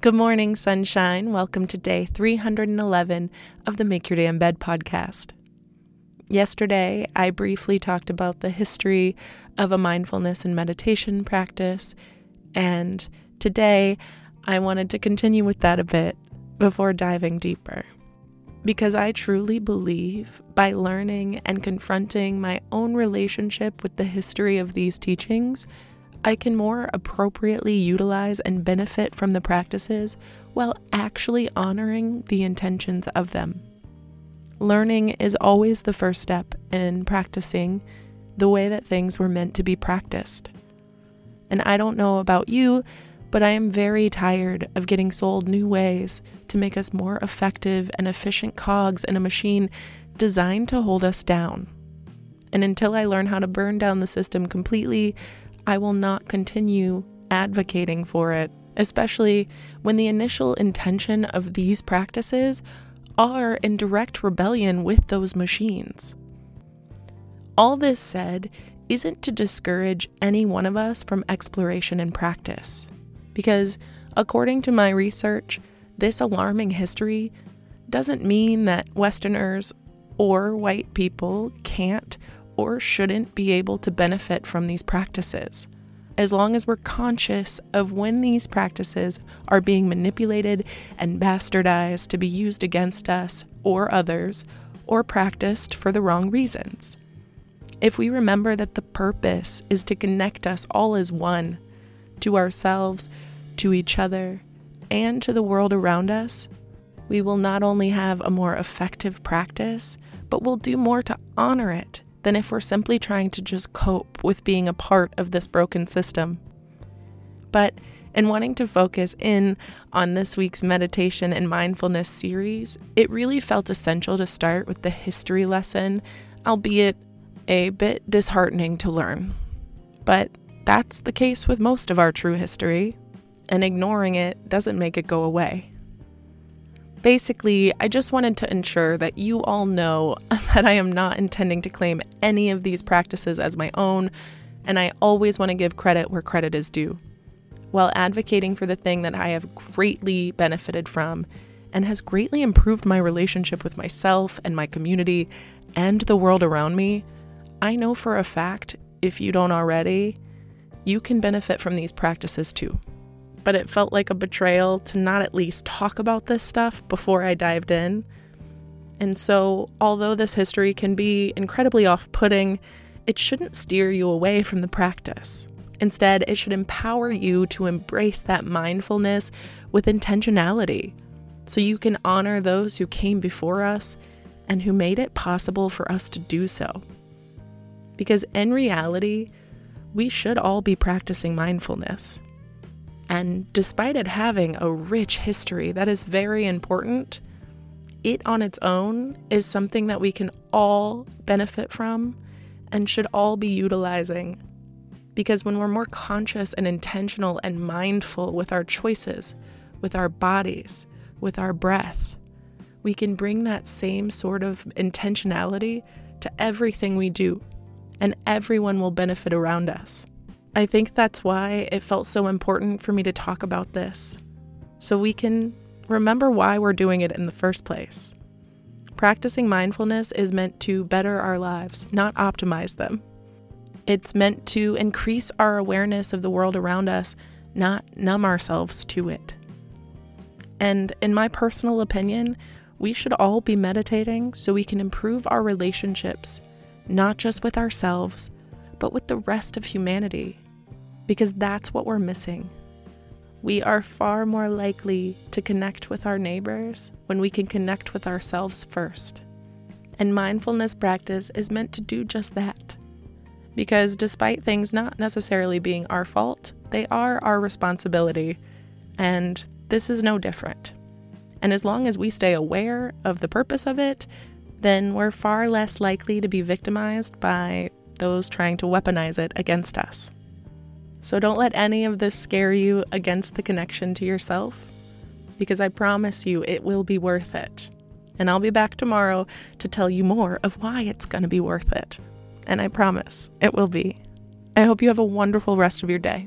Good morning, sunshine. Welcome to day 311 of the Make Your Damn Bed podcast. Yesterday, I briefly talked about the history of a mindfulness and meditation practice, and today I wanted to continue with that a bit before diving deeper. Because I truly believe by learning and confronting my own relationship with the history of these teachings, I can more appropriately utilize and benefit from the practices while actually honoring the intentions of them. Learning is always the first step in practicing the way that things were meant to be practiced. And I don't know about you, but I am very tired of getting sold new ways to make us more effective and efficient cogs in a machine designed to hold us down. And until I learn how to burn down the system completely, I will not continue advocating for it, especially when the initial intention of these practices are in direct rebellion with those machines. All this said isn't to discourage any one of us from exploration and practice, because according to my research, this alarming history doesn't mean that Westerners or white people can't or shouldn't be able to benefit from these practices. As long as we're conscious of when these practices are being manipulated and bastardized to be used against us or others, or practiced for the wrong reasons. If we remember that the purpose is to connect us all as one, to ourselves, to each other, and to the world around us, we will not only have a more effective practice, but we'll do more to honor it than if we're simply trying to just cope with being a part of this broken system. But in wanting to focus in on this week's meditation and mindfulness series, it really felt essential to start with the history lesson, albeit a bit disheartening to learn. But that's the case with most of our true history, and ignoring it doesn't make it go away. Basically, I just wanted to ensure that you all know that I am not intending to claim any of these practices as my own, and I always want to give credit where credit is due. while advocating for the thing that I have greatly benefited from and has greatly improved my relationship with myself and my community and the world around me, I know for a fact, if you don't already, you can benefit from these practices too. But it felt like a betrayal to not at least talk about this stuff before I dived in. And so, although this history can be incredibly off putting, it shouldn't steer you away from the practice. Instead, it should empower you to embrace that mindfulness with intentionality so you can honor those who came before us and who made it possible for us to do so. Because in reality, we should all be practicing mindfulness. And despite it having a rich history that is very important, it on its own is something that we can all benefit from and should all be utilizing. Because when we're more conscious and intentional and mindful with our choices, with our bodies, with our breath, we can bring that same sort of intentionality to everything we do, and everyone will benefit around us. I think that's why it felt so important for me to talk about this, so we can remember why we're doing it in the first place. Practicing mindfulness is meant to better our lives, not optimize them. It's meant to increase our awareness of the world around us, not numb ourselves to it. And in my personal opinion, we should all be meditating so we can improve our relationships, not just with ourselves, but with the rest of humanity, because that's what we're missing. We are far more likely to connect with our neighbors when we can connect with ourselves first. And mindfulness practice is meant to do just that. Because despite things not necessarily being our fault, they are our responsibility. And this is no different. And as long as we stay aware of the purpose of it, then we're far less likely to be victimized by those trying to weaponize it against us. So don't let any of this scare you against the connection to yourself, because I promise you it will be worth it. And I'll be back tomorrow to tell you more of why it's going to be worth it. And I promise it will be. I hope you have a wonderful rest of your day.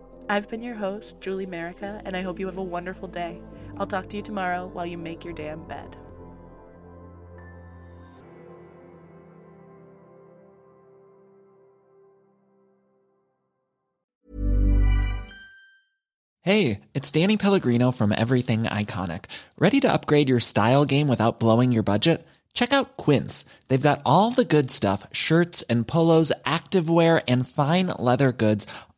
I've been your host, Julie Merica, and I hope you have a wonderful day. I'll talk to you tomorrow while you make your damn bed. Hey, it's Danny Pellegrino from Everything Iconic. Ready to upgrade your style game without blowing your budget? Check out Quince. They've got all the good stuff shirts and polos, activewear, and fine leather goods